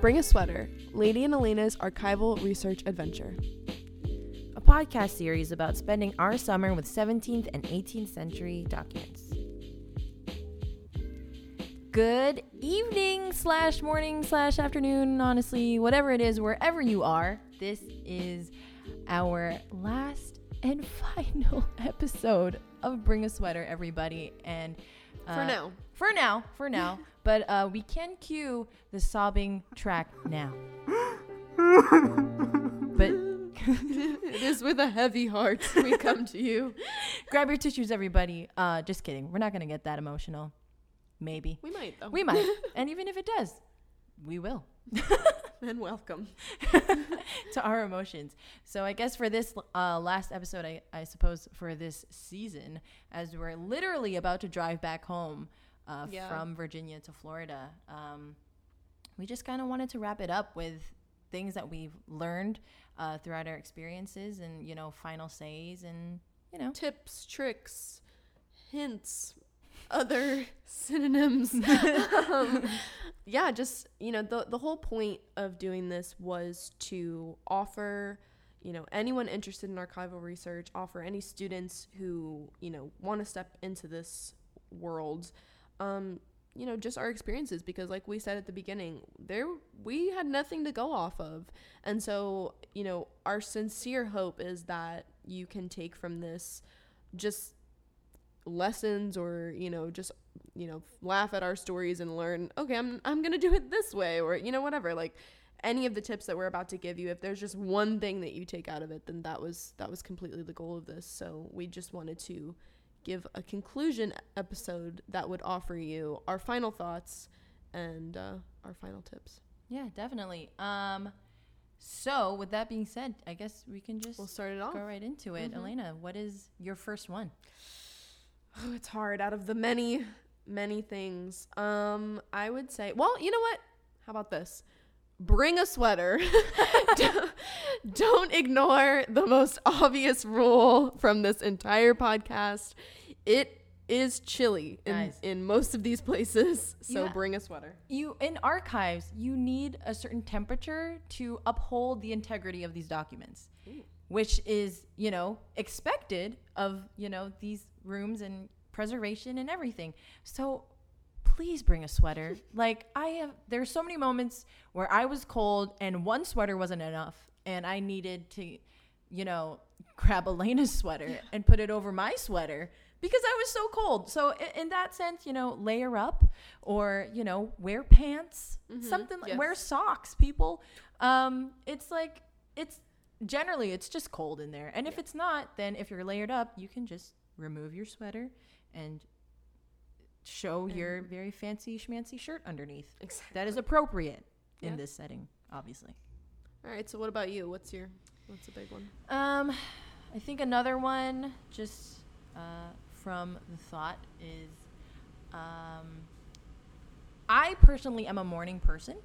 Bring a Sweater, Lady and Elena's archival research adventure. A podcast series about spending our summer with 17th and 18th century documents. Good evening, slash morning, slash afternoon, honestly, whatever it is, wherever you are. This is our last and final episode of Bring a Sweater, everybody. And For uh, now. For now, for now. but uh, we can cue the sobbing track now. but it is with a heavy heart we come to you. grab your tissues, everybody. Uh, just kidding. We're not gonna get that emotional. Maybe We might, though. we might, and even if it does, we will and welcome. to our emotions. So I guess for this uh, last episode, I, I suppose for this season, as we're literally about to drive back home uh, Yeah. from Virginia to Florida, um, we just kind of wanted to wrap it up with things that we've learned uh, throughout our experiences, and you know, final says, and you know, Tips, tricks, hints, other synonyms. um, yeah, just, you know, the, the whole point of doing this was to offer, you know, anyone interested in archival research, offer any students who, you know, want to step into this world, um, you know, just our experiences because like we said at the beginning, there we had nothing to go off of. And so, you know, our sincere hope is that you can take from this just lessons or, you know, just you know, laugh at our stories and learn, okay, I'm I'm going to do it this way or you know whatever. Like any of the tips that we're about to give you, if there's just one thing that you take out of it, then that was that was completely the goal of this. So, we just wanted to give a conclusion episode that would offer you our final thoughts and uh, our final tips. yeah, definitely. Um, so with that being said, I guess we can just We'll start it off. go right into it. Mhm. Elena, what is your first one? Oh, it's hard out of the many, many things. Um, I would say, well, you know what? How about this? Bring a sweater. don't, don't ignore the most obvious rule from this entire podcast. It is chilly in, Guys. in most of these places, so Yeah. bring a sweater. You in archives, you need a certain temperature to uphold the integrity of these documents, which is, you know, expected of, you know, these rooms and preservation and everything. So please bring a sweater. like I have there's so many moments where I was cold and one sweater wasn't enough and I needed to, you know, grab Elena's sweater and put it over my sweater because I was so cold. So i- in that sense, you know, layer up or, you know, wear pants, something like yes. wear socks, people. Um it's like it's generally it's just cold in there. And if it's not, then if you're layered up, you can just remove your sweater and show your very fancy schmancy shirt underneath. Exactly. That is appropriate in Yeah. this setting, obviously. All right. So, what about you? What's your what's a big one? Um, I think another one, just uh, from the thought, is um, I personally am a morning person,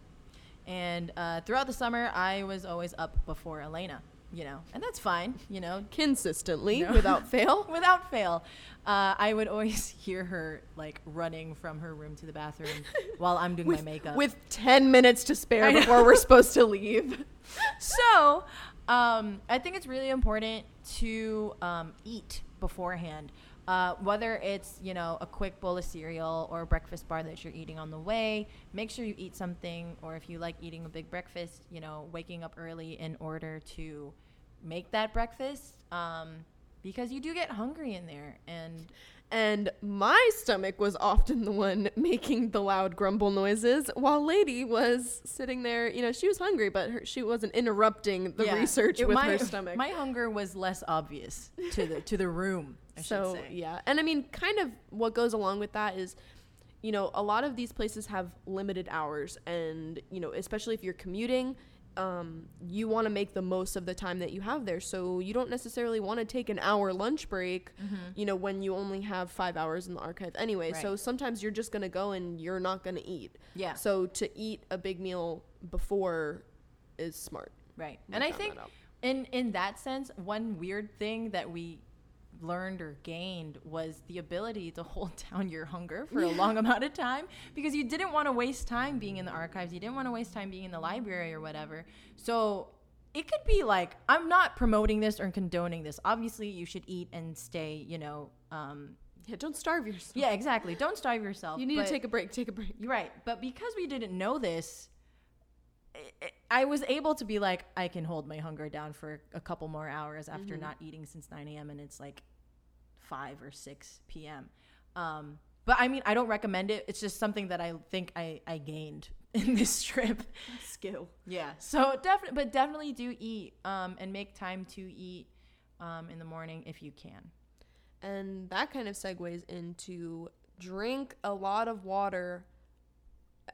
and uh, throughout the summer, I was always up before Elena. You know, and that's fine. You know, Consistently, No. without fail. without fail. Uh, I would always hear her like running from her room to the bathroom while I'm doing my makeup. With 10 minutes to spare before we're supposed to leave. so um, I think it's really important to um, eat beforehand. Uh, whether it's you know a quick bowl of cereal or a breakfast bar that you're eating on the way, make sure you eat something. Or if you like eating a big breakfast, you know, waking up early in order to make that breakfast, um, because you do get hungry in there. And And my stomach was often the one making the loud grumble noises while Lady was sitting there. You know, she was hungry, but her, she wasn't interrupting the Yeah, research it- with my, her stomach. My hunger was less obvious to the to the room. I so, yeah. And I mean, kind of what goes along with that is, you know, a lot of these places have limited hours. And, you know, especially if you're commuting, um, you want to make the most of the time that you have there. So you don't necessarily want to take an hour lunch break, you know, when you only have five hours in the archive anyway. So sometimes you're just going to go and you're not going to eat. Yeah. So to eat a big meal before is smart. Right. We and I think in in that sense, one weird thing that we learned or gained was the ability to hold down your hunger for a long amount of time because you didn't want to waste time being in the archives. You didn't want to waste time being in the library or whatever. So it could be like, I'm not promoting this or condoning this. Obviously, you should eat and stay, you know. Um, Yeah, don't starve yourself. yeah, exactly. Don't starve yourself. You need to take a break. Take a break. you're right. But because we didn't know this, I- I was able to be like, I can hold my hunger down for a couple more hours after not eating since 9 a.m. and it's like 5 or 6 p.m. Um, but I mean, I don't recommend it. It's just something that I think I, I gained in this trip. Skill. Yeah. So definitely, but definitely do eat um, and make time to eat um, in the morning if you can. And that kind of segues into drink a lot of water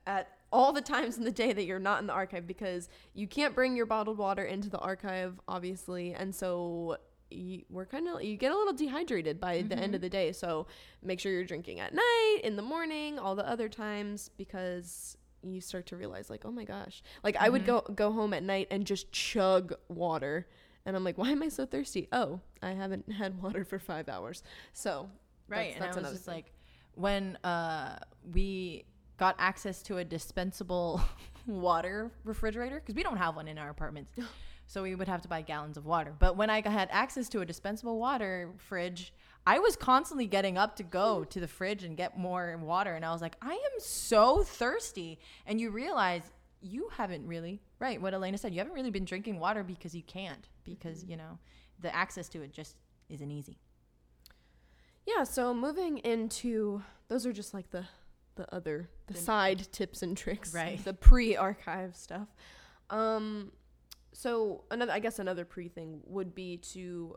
at all the times in the day that you're not in the archive because you can't bring your bottled water into the archive, obviously. And so you, we're kind of, you get a little dehydrated by the end of the day. So make sure you're drinking at night, in the morning, all the other times because you start to realize like oh my gosh like i would go go home at night and just chug water and i'm like why am i so thirsty oh i haven't had water for five hours so right that's, and that's i was just thing. like when uh we got access to a dispensable water refrigerator because we don't have one in our apartments so we would have to buy gallons of water. But when i had access to a dispensable water fridge i was constantly getting up to go to the fridge and get more water. And i was like i am so thirsty. And you realize you haven't really right what elena said you haven't really been drinking water because you can't because you know the access to it just isn't easy. Yeah so moving into those are just like the the other the side tips and tricks Right. the pre-archive stuff. Um so another i guess another pre thing would be to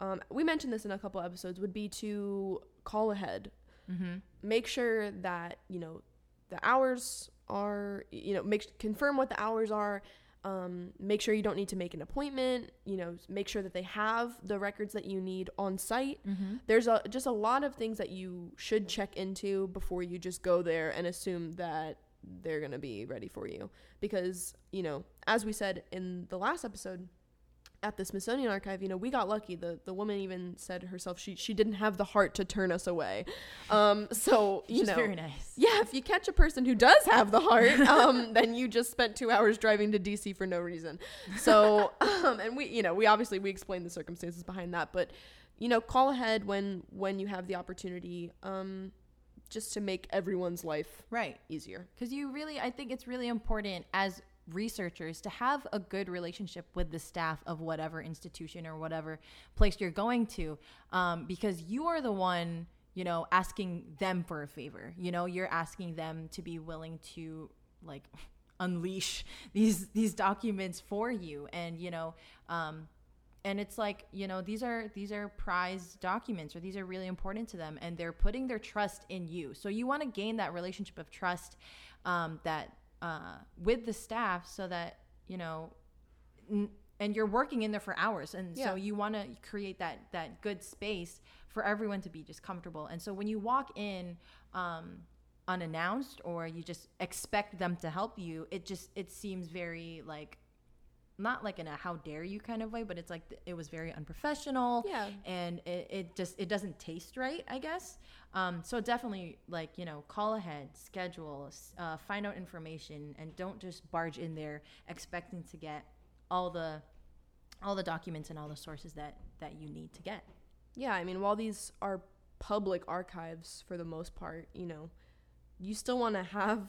um we mentioned this in a couple episodes would be to call ahead mm-hmm. make sure that you know the hours are you know make confirm what the hours are um, make sure you don't need to make an appointment you know make sure that they have the records that you need on site Mm-hmm. there's a just a lot of things that you should check into before you just go there and assume that they're going to be ready for you because you know as we said in the last episode at the Smithsonian Archive, you know, we got lucky. The the woman even said herself she she didn't have the heart to turn us away. Um, so you is know, very nice. yeah, if you catch a person who does have the heart, um, then you just spent two hours driving to DC for no reason. So, um, and we, you know, we obviously we explained the circumstances behind that, but you know, call ahead when when you have the opportunity, um, just to make everyone's life Right. easier. Because you really, I think it's really important as researchers to have a good relationship with the staff of whatever institution or whatever place you're going to, um, because you are the one, you know, asking them for a favor. You know, you're asking them to be willing to like unleash these these documents for you, and you know, um, and it's like you know these are these are prized documents or these are really important to them and they're putting their trust in you. So you want to gain that relationship of trust um, that uh, with the staff so that you know n- and you're working in there for hours. And Yeah. so you want to create that that good space for everyone to be just comfortable. And so when you walk in um, unannounced or you just expect them to help you it just it seems very like not like in a how dare you kind of way but it's like it was very unprofessional. Yeah. and it, it just it doesn't taste right i guess. Um, so definitely like you know call ahead schedule uh, find out information and don't just barge in there expecting to get all the all the documents and all the sources that that you need to get. Yeah, I mean, while these are public archives for the most part, you know, you still want to have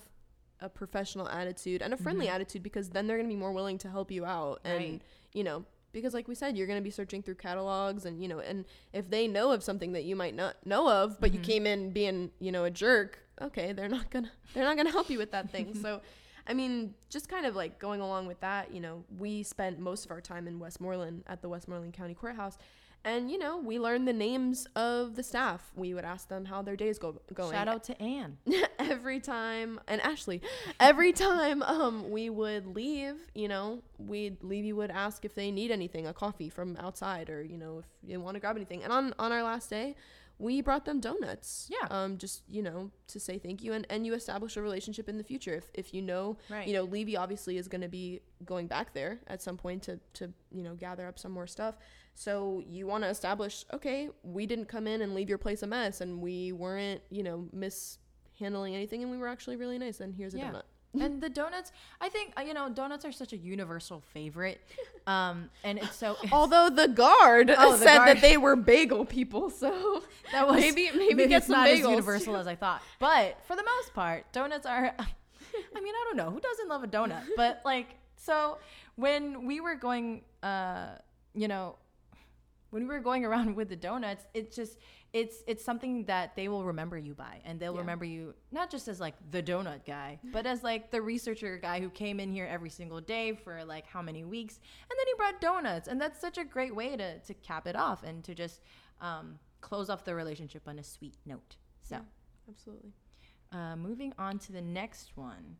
a professional attitude and a friendly mm-hmm. attitude because then they're going to be more willing to help you out. And, Right. you know, because like we said, you're going to be searching through catalogs and, you know, and if they know of something that you might not know of, but you mm-hmm. came in being, you know, a jerk, okay, they're not going to, they're not going to help you with that thing. so, I mean, just kind of like going along with that, you know, we spent most of our time in Westmoreland at the Westmoreland County Courthouse. And, you know, we learned the names of the staff. We would ask them how their days go going. shout out to anne every time and Ashley, every time um we would leave, you know, we'd leave you would ask if they need anything, a coffee from outside or, you know, if you want to grab anything. And on on our last day, we brought them donuts. Yeah. Um, just you know to say thank you, and and you establish a relationship in the future. If if you know, Right. you know, Levy obviously is going to be going back there at some point to to you know gather up some more stuff. So you want to establish, okay, we didn't come in and leave your place a mess, and we weren't you know mishandling anything, and we were actually really nice. And here's a Yeah. donut. and the donuts, I think uh, you know, donuts are such a universal favorite. Um, and it's so Although the guard Oh, the said guard. that they were bagel people, so that was maybe maybe, get it's not as universal as I thought. But for the most part, donuts are. I mean, I don't know who doesn't love a donut, but like, so when we were going, uh, you know, when we were going around with the donuts, it's just it's it's something that they will remember you by, and they'll Yeah. remember you not just as like the donut guy, but as like the researcher guy who came in here every single day for like how many weeks, and then he brought donuts, and that's such a great way to to cap it off and to just um, close off the relationship on a sweet note. So. Yeah. Absolutely. Uh, moving on to the next one.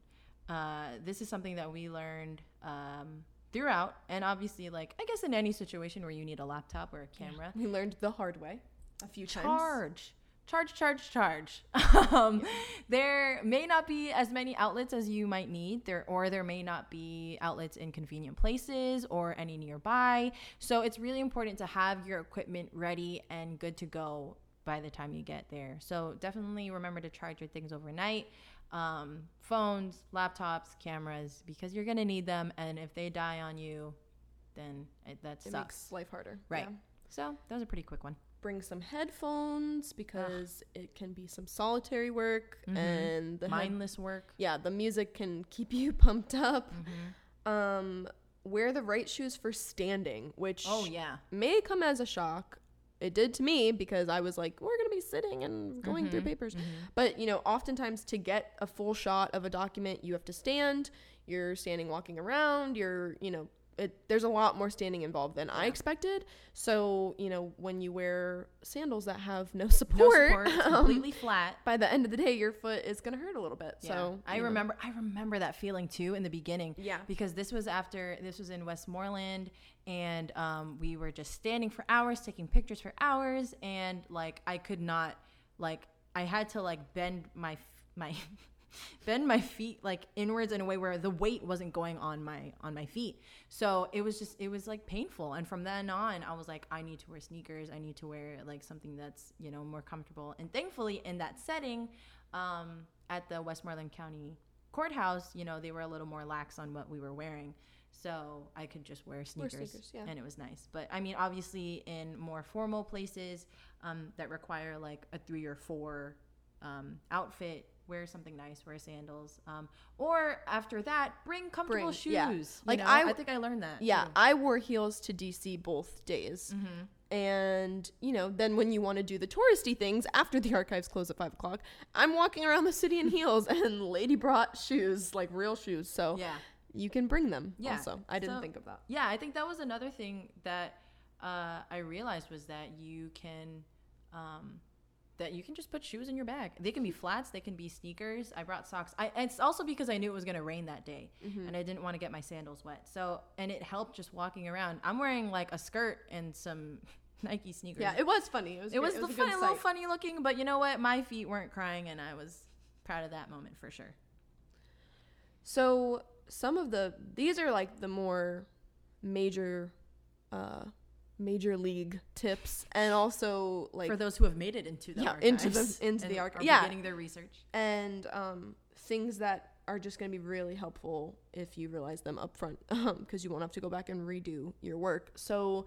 Uh, this is something that we learned um, throughout, and obviously, like I guess in any situation where you need a laptop or a camera, We learned the hard way a few times. charge, charge, charge, charge. um, there may not be as many outlets as you might need, there or there may not be outlets in convenient places or any nearby. So it's really important to have your equipment ready and good to go by the time you get there. So definitely remember to charge your things overnight. Um, phones, laptops, cameras, because you're gonna need them, and if they die on you, then it, that It sucks. makes life harder. Right. Yeah. So that was a pretty quick one. Bring some headphones because it can be some solitary work Mhm. and the head- Mindless work. yeah, the music can keep you pumped up. Mm-hmm. Um, wear the right shoes for standing, which Oh yeah. may come as a shock. It did to me because I was like, we're gonna be sitting and going through Mhm, papers. mhm. But you know, oftentimes to get a full shot of a document, you have to stand. You're standing, walking around. You're, you know, it, there's a lot more standing involved than I expected. So you know, when you wear sandals that have no No support, support. Um, completely flat. by the end of the day, your foot is gonna hurt a little bit. Yeah. So I know. remember I remember that feeling too in the beginning. Yeah. Because this was after this was in Westmoreland and um, we were just standing for hours, taking pictures for hours, and like I could not like I had to like bend my my bend my feet like inwards in a way where the weight wasn't going on my on my feet. So it was just it was like painful. And from then on I was like I need to wear sneakers. I need to wear like something that's, you know, more comfortable. And thankfully in that setting um, at the Westmoreland County courthouse, you know, they were a little more lax on what we were wearing. So I could just wear sneakers, sneakers, yeah. and it was nice. But I mean, obviously, in more formal places um, that require like a three or four um, outfit, wear something nice, wear sandals. Um, or after that, bring comfortable Bring- shoes. yeah. You Like, know, I- I think I learned that. Yeah, too. I wore heels to DC both days. Mhm. And, you know, then when you want to do the touristy things after the archives close at five o'clock, I'm walking around the city in heels and Lady brought shoes, like real shoes. So yeah. you can bring them Yeah, also. I didn't so- think of that. Yeah, I think that was another thing that uh, I realized was that you can um, that you can just put shoes in your bag. They can be flats, they can be sneakers. I brought socks. I it's also because I knew it was gonna rain that day, Mm-hmm. and I didn't want to get my sandals wet. So and it helped just walking around. I'm wearing like a skirt and some Nike sneakers. Yeah, it was funny. It was, it was, great. the a funny, little funny looking, but you know what? My feet weren't crying, and I was proud of that moment for sure. So some of the these are like the more major uh major league tips and also like for those who have made it into the Yeah, archives into the- into the and archi- yeah. beginning their research. and um, things that are just going to be really helpful if you realize them up front because you won't have to go back and redo your work. So,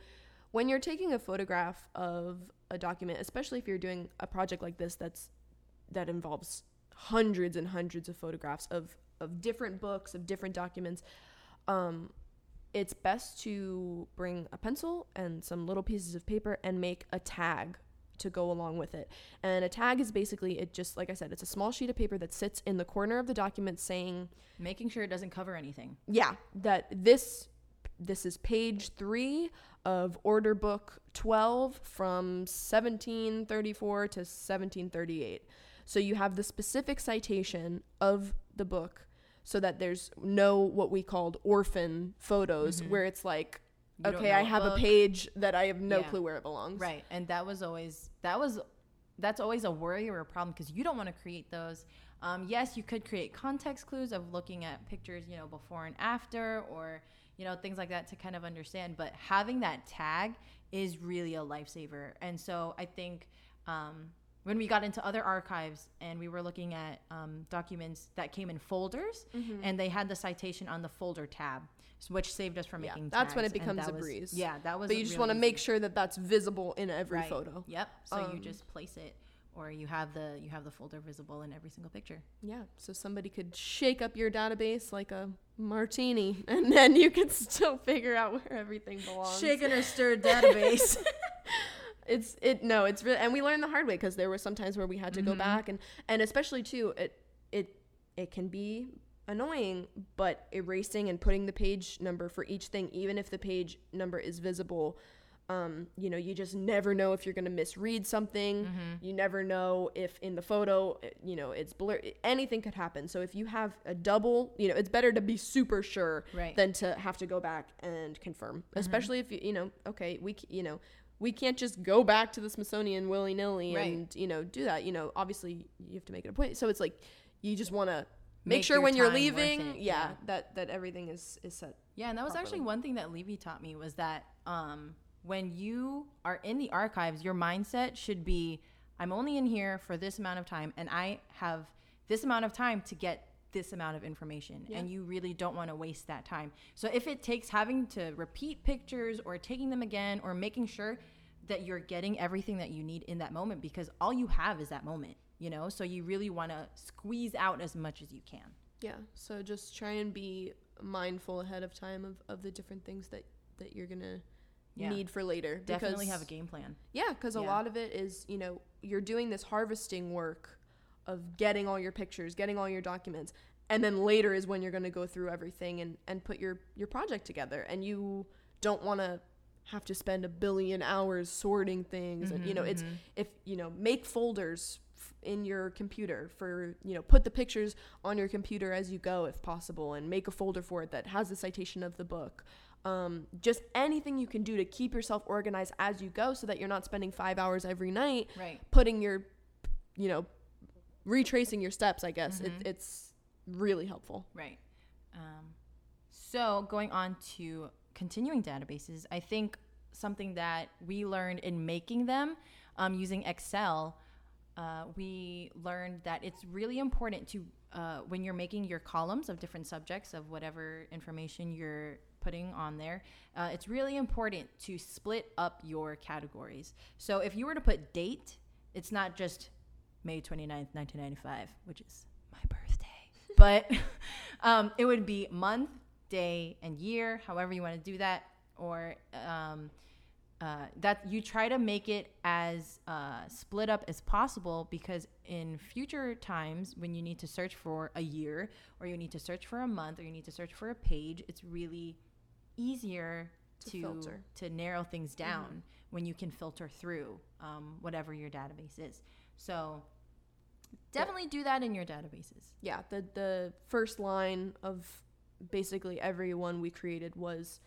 when you're taking a photograph of a document, especially if you're doing a project like this that's that involves hundreds and hundreds of photographs of of different books of different documents, um, it's best to bring a pencil and some little pieces of paper and make a tag to go along with it. And a tag is basically it just like I said, it's a small sheet of paper that sits in the corner of the document saying, Making sure it doesn't cover anything. yeah, that this this is page 3 of order book 12 from 1734 to 1738. So you have the specific citation of the book so that there's no what we called orphan photos where it's like You okay, I have a page that I have no Yeah. clue where it belongs. Right. And that was always that was that's always a worry or a problem because you don't want to create those. Um, yes, you could create context clues of looking at pictures, you know, before and after, or you know, things like that to kind of understand. But having that tag is really a lifesaver. And so I think um, when we got into other archives and we were looking at um, documents that came in folders Mm-hmm. and they had the citation on the folder tab, which saved us from Yeah, making. that's when it becomes a was- breeze. Yeah, that was. but you just want to make sure that that's visible in every Right. photo. Yep. So you Um, just place it, or you have the you have the folder visible in every single picture. Yeah, so somebody could shake up your database like a martini, and then you could still figure out where everything belongs. Shaken or stirred database. It's it no, it's really, and we learned the hard way because there were some times where we had to go Mhm. back, and and especially too, it it it can be annoying, but erasing and putting the page number for each thing, even if the page number is visible. Um, you know, you just never know if you're going to misread something. Mm-hmm. You never know if in the photo, you know, it's blurred. Anything could happen. So if you have a double, you know, it's better to be super sure Right. than to have to go back and confirm. Especially if you, you know, okay, we, you know, we can't just go back to the Smithsonian willy nilly Right. and you know do that. You know, obviously you have to make it a point. So it's like you just want to make, Make sure when you're leaving, it, yeah, yeah. that that everything is is set. Yeah, and that was actually one thing that Levy taught me was that um, when you are in the archives, your mindset should be I'm only in here for this amount of time and I have this amount of time to get this amount of information Yeah. and you really don't want to waste that time. So if it takes having to repeat pictures or taking them again or making sure that you're getting everything that you need in that moment because all you have is that moment, you know? So you really want to squeeze out as much as you can. Yeah. So just try and be mindful ahead of time of, of the different things that that you're gonna Yeah. need for later. Definitely because- have a game plan. Yeah, because a lot of it is, you know, you're doing this harvesting work of getting all your pictures, getting all your documents, and then later is when you're going to go through everything and, and put your, your project together. And you don't want to have to spend a billion hours sorting things. And, you know, it's, if, you know, make folders f- in your computer for, you know, put the pictures on your computer as you go if possible and make a folder for it that has the citation of the book um, just anything you can do to keep yourself organized as you go so that you're not spending five hours every night Right. putting your you know retracing your steps i guess it, it's really helpful Right. Um, so going on to continuing databases, I think something that we learned in making them um, using Excel, uh, we learned that it's really important to uh, when you're making your columns of different subjects of whatever information you're putting on there, uh, it's really important to split up your categories. So if you were to put date, it's not just May 29th, 1995, which is my birthday. But um, it would be month, day, and year, however you want to do that. Or um, uh, that you try to make it as uh, split up as possible because in future times when you need to search for a year or you need to search for a month or you need to search for a page, it's really easier To to filter. to narrow things down when you can filter through um, whatever your database is. So definitely do that in your databases. yeah the the first line of basically every one we created was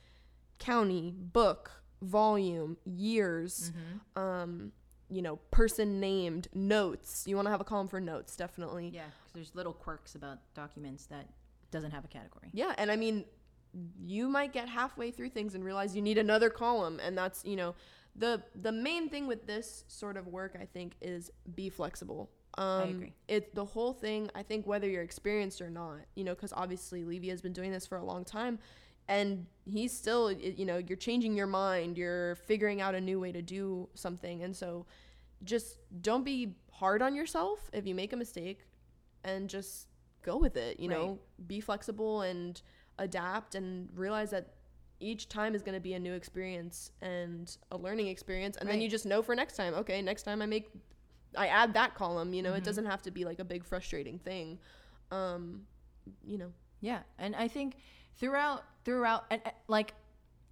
county book volume years um you know person named notes you want to have a column for notes definitely Yeah, because there's little quirks about documents that doesn't have a category. Yeah, and I mean, you might get halfway through things and realize you need another column, and that's you know, the the main thing with this sort of work I think is be flexible. Um, agree. It the whole thing. I think whether you're experienced or not, you know, because obviously Levy has been doing this for a long time, and he's still, you know, you're changing your mind, you're figuring out a new way to do something, and so just don't be hard on yourself if you make a mistake, and just go with it. You know, be flexible and adapt, and realize that each time is going to be a new experience and a learning experience, and then you just know for next time. Okay, next time I make I add that column, you know, Mm-hmm. it doesn't have to be like a big frustrating thing. Um, you know, Yeah, and I think throughout throughout and like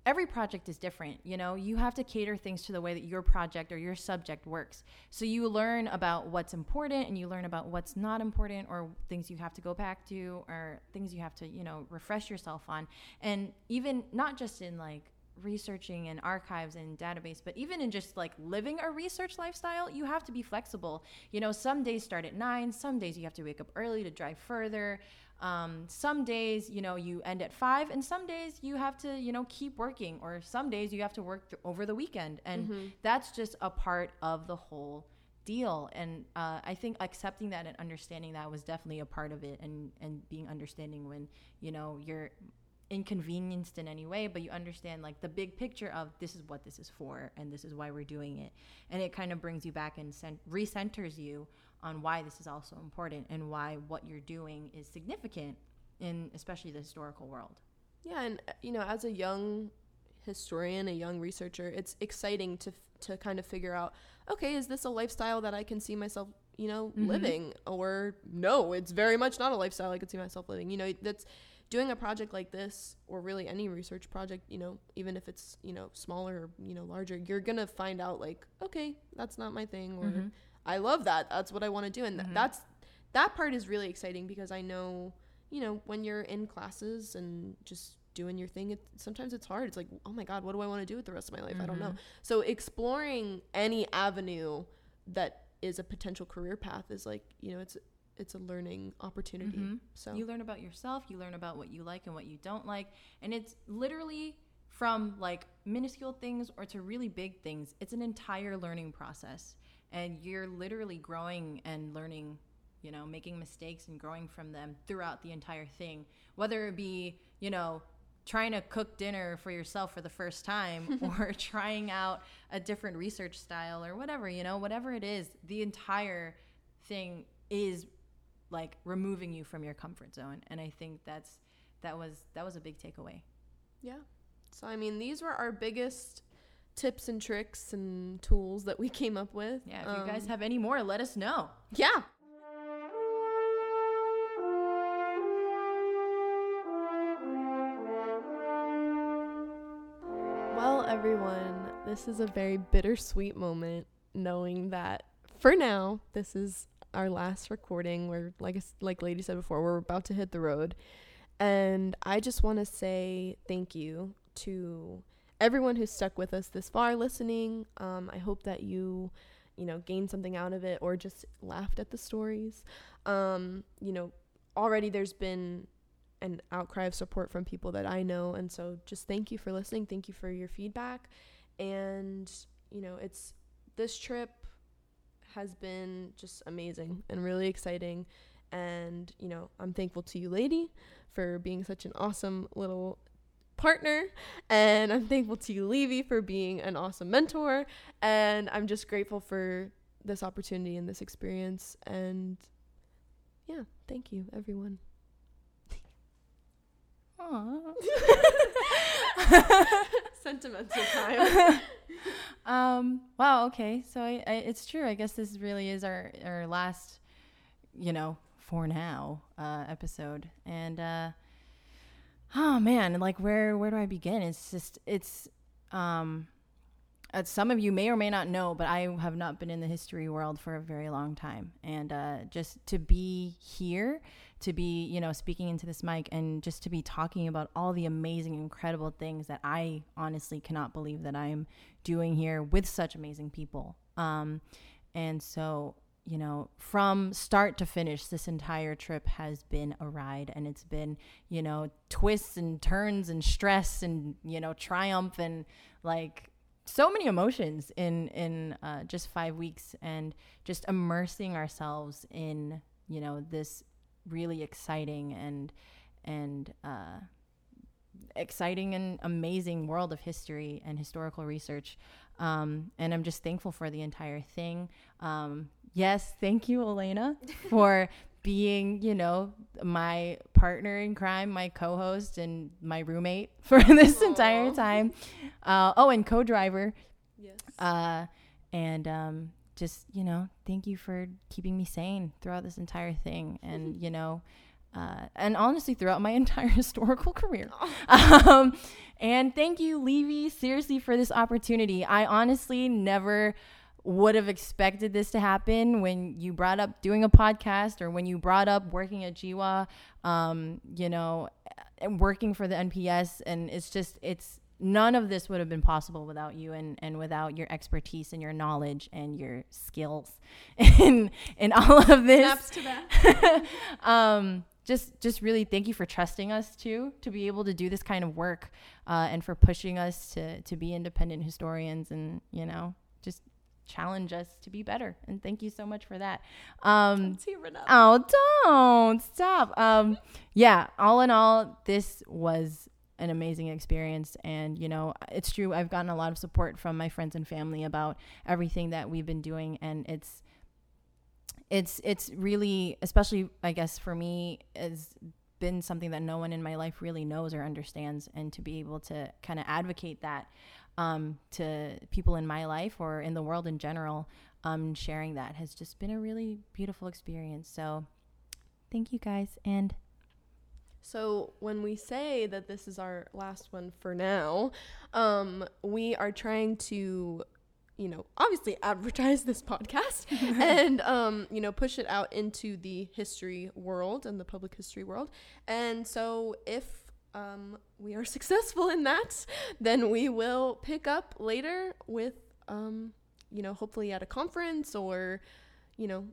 every project is different. You know, you have to cater things to the way that your project or your subject works. So you learn about what's important and you learn about what's not important or things you have to go back to or things you have to, you know, refresh yourself on. And even not just in like researching and archives and database, but even in just like living a research lifestyle, you have to be flexible. You know, some days start at nine, some days you have to wake up early to drive further. Um, some days, you know, you end at five, and some days you have to, you know, keep working, or some days you have to work th- over the weekend. And Mm-hmm. that's just a part of the whole deal. And uh, I think accepting that and understanding that was definitely a part of it, and, and being understanding when, you know, you're inconvenienced in any way, but you understand like the big picture of this is what this is for, and this is why we're doing it. And it kind of brings you back and cent- recenters you on why this is also important and why what you're doing is significant in especially the historical world. Yeah, and uh, you know, as a young historian, a young researcher, it's exciting to to kind of figure out, okay, is this a lifestyle that I can see myself, you know, Mhm. living, or no, it's very much not a lifestyle I could see myself living. You know, that's doing a project like this, or really any research project, you know, even if it's you know smaller or you know larger, you're gonna find out like, okay, that's not my thing, or Mhm. I love that. That's what I want to do, and Mhm. that's that part is really exciting because I know, you know, when you're in classes and just doing your thing, it, sometimes it's hard. It's like, oh my god, what do I want to do with the rest of my life? I don't know. Mhm. So exploring any avenue that is a potential career path is like, you know, it's it's a learning opportunity. Mhm. So You learn about yourself, you learn about what you like and what you don't like. And it's literally from like minuscule things or to really big things. It's an entire learning process. And you're literally growing and learning, you know, making mistakes and growing from them throughout the entire thing. Whether it be, you know, trying to cook dinner for yourself for the first time or trying out a different research style or whatever, you know, whatever it is, the entire thing is like removing you from your comfort zone and i think that's that was that was a big takeaway yeah. So I mean, these were our biggest tips and tricks and tools that we came up with. yeah if you guys Um, have any more let us know Yeah. Well, everyone, this is a very bittersweet moment knowing that for now, this is our last recording. We're like like Lady said before, we're about to hit the road. And I just want to say thank you to everyone who's stuck with us this far listening. Um, I hope that you you know, gained something out of it or just laughed at the stories. Um, you know, already there's been an outcry of support from people that I know. And so just thank you for listening. Thank you for your feedback. And, you know, it's this trip has been just amazing and really exciting. And, you know, I'm thankful to you, lady, for being such an awesome little partner. And I'm thankful to you, Levy, for being an awesome mentor. And I'm just grateful for this opportunity and this experience. And yeah, thank you, everyone. Sentimental time. um wow okay so I, I, it's true i guess this really is our our last you know for now uh episode and uh oh man like where where do i begin it's just it's um as some of you may or may not know, but I have not been in the history world for a very long time. And uh, just to be here, to be, you know, speaking into this mic and just to be talking about all the amazing, incredible things that I honestly cannot believe that I'm doing here with such amazing people. Um, and so, you know, from start to finish, this entire trip has been a ride and it's been, you know, twists and turns and stress and, you know, triumph and like, so many emotions in in uh, just five weeks and just immersing ourselves in you know this really exciting and and uh, exciting and amazing world of history and historical research. Um, and i'm just thankful for the entire thing. Um, yes thank you elena for being, you know, my partner in crime, my co-host, and my roommate for this Aw. entire time. Uh, oh, and co-driver. yes. Uh, and um, just, you know, thank you for keeping me sane throughout this entire thing, and you know, uh, and honestly, throughout my entire historical career. Um, and thank you, Levy, seriously, for this opportunity. I honestly never would have expected this to happen when you brought up doing a podcast or when you brought up working at GWA, um, you know, and working for the NPS. And it's just, it's none of this would have been possible without you and, and without your expertise and your knowledge and your skills in in all of this. Snaps to that. um, just just really thank you for trusting us too to be able to do this kind of work uh, and for pushing us to to be independent historians and you know just challenge us to be better. And thank you so much for that. Um up. oh don't. Stop. Um yeah all in all this was an amazing experience. And you know it's true i've gotten a lot of support from my friends and family about everything that we've been doing. And it's it's it's really especially i guess for me has been something that no one in my life really knows or understands. And to be able to kind of advocate that um, to people in my life or in the world in general um, sharing that has just been a really beautiful experience so thank you guys and So when we say that this is our last one for now, um, we are trying to, you know, obviously advertise this podcast and um, you know, push it out into the history world and the public history world. And so if um, we are successful in that, then we will pick up later with um, you know, hopefully at a conference or, you know,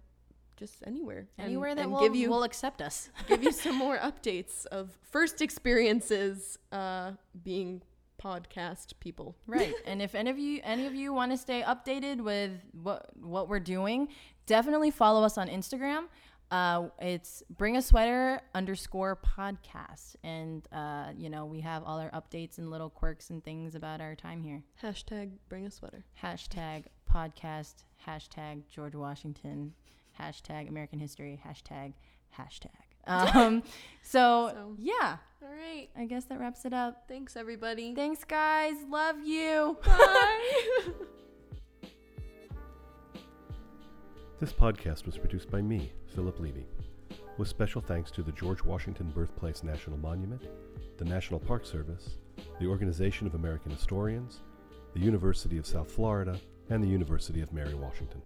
just anywhere. and- anywhere that and will, give you will accept us give you some more updates of first experiences uh, being podcast people. right and if any of you any of you want to stay updated with what what we're doing definitely follow us on instagram uh, it's bring a sweater underscore podcast. And uh, you know we have all our updates and little quirks and things about our time here. Hashtag bring a sweater. hashtag podcast. Hashtag george washington. Hashtag american history. Hashtag hashtag. Um, so, So- yeah. All right. i guess that wraps it up. Thanks, everybody. thanks guys. Love you. Bye. This podcast was produced by me, Philip Levy, with special thanks to the George Washington Birthplace National Monument, the National Park Service, the Organization of American Historians, the University of South Florida, and the University of Mary Washington.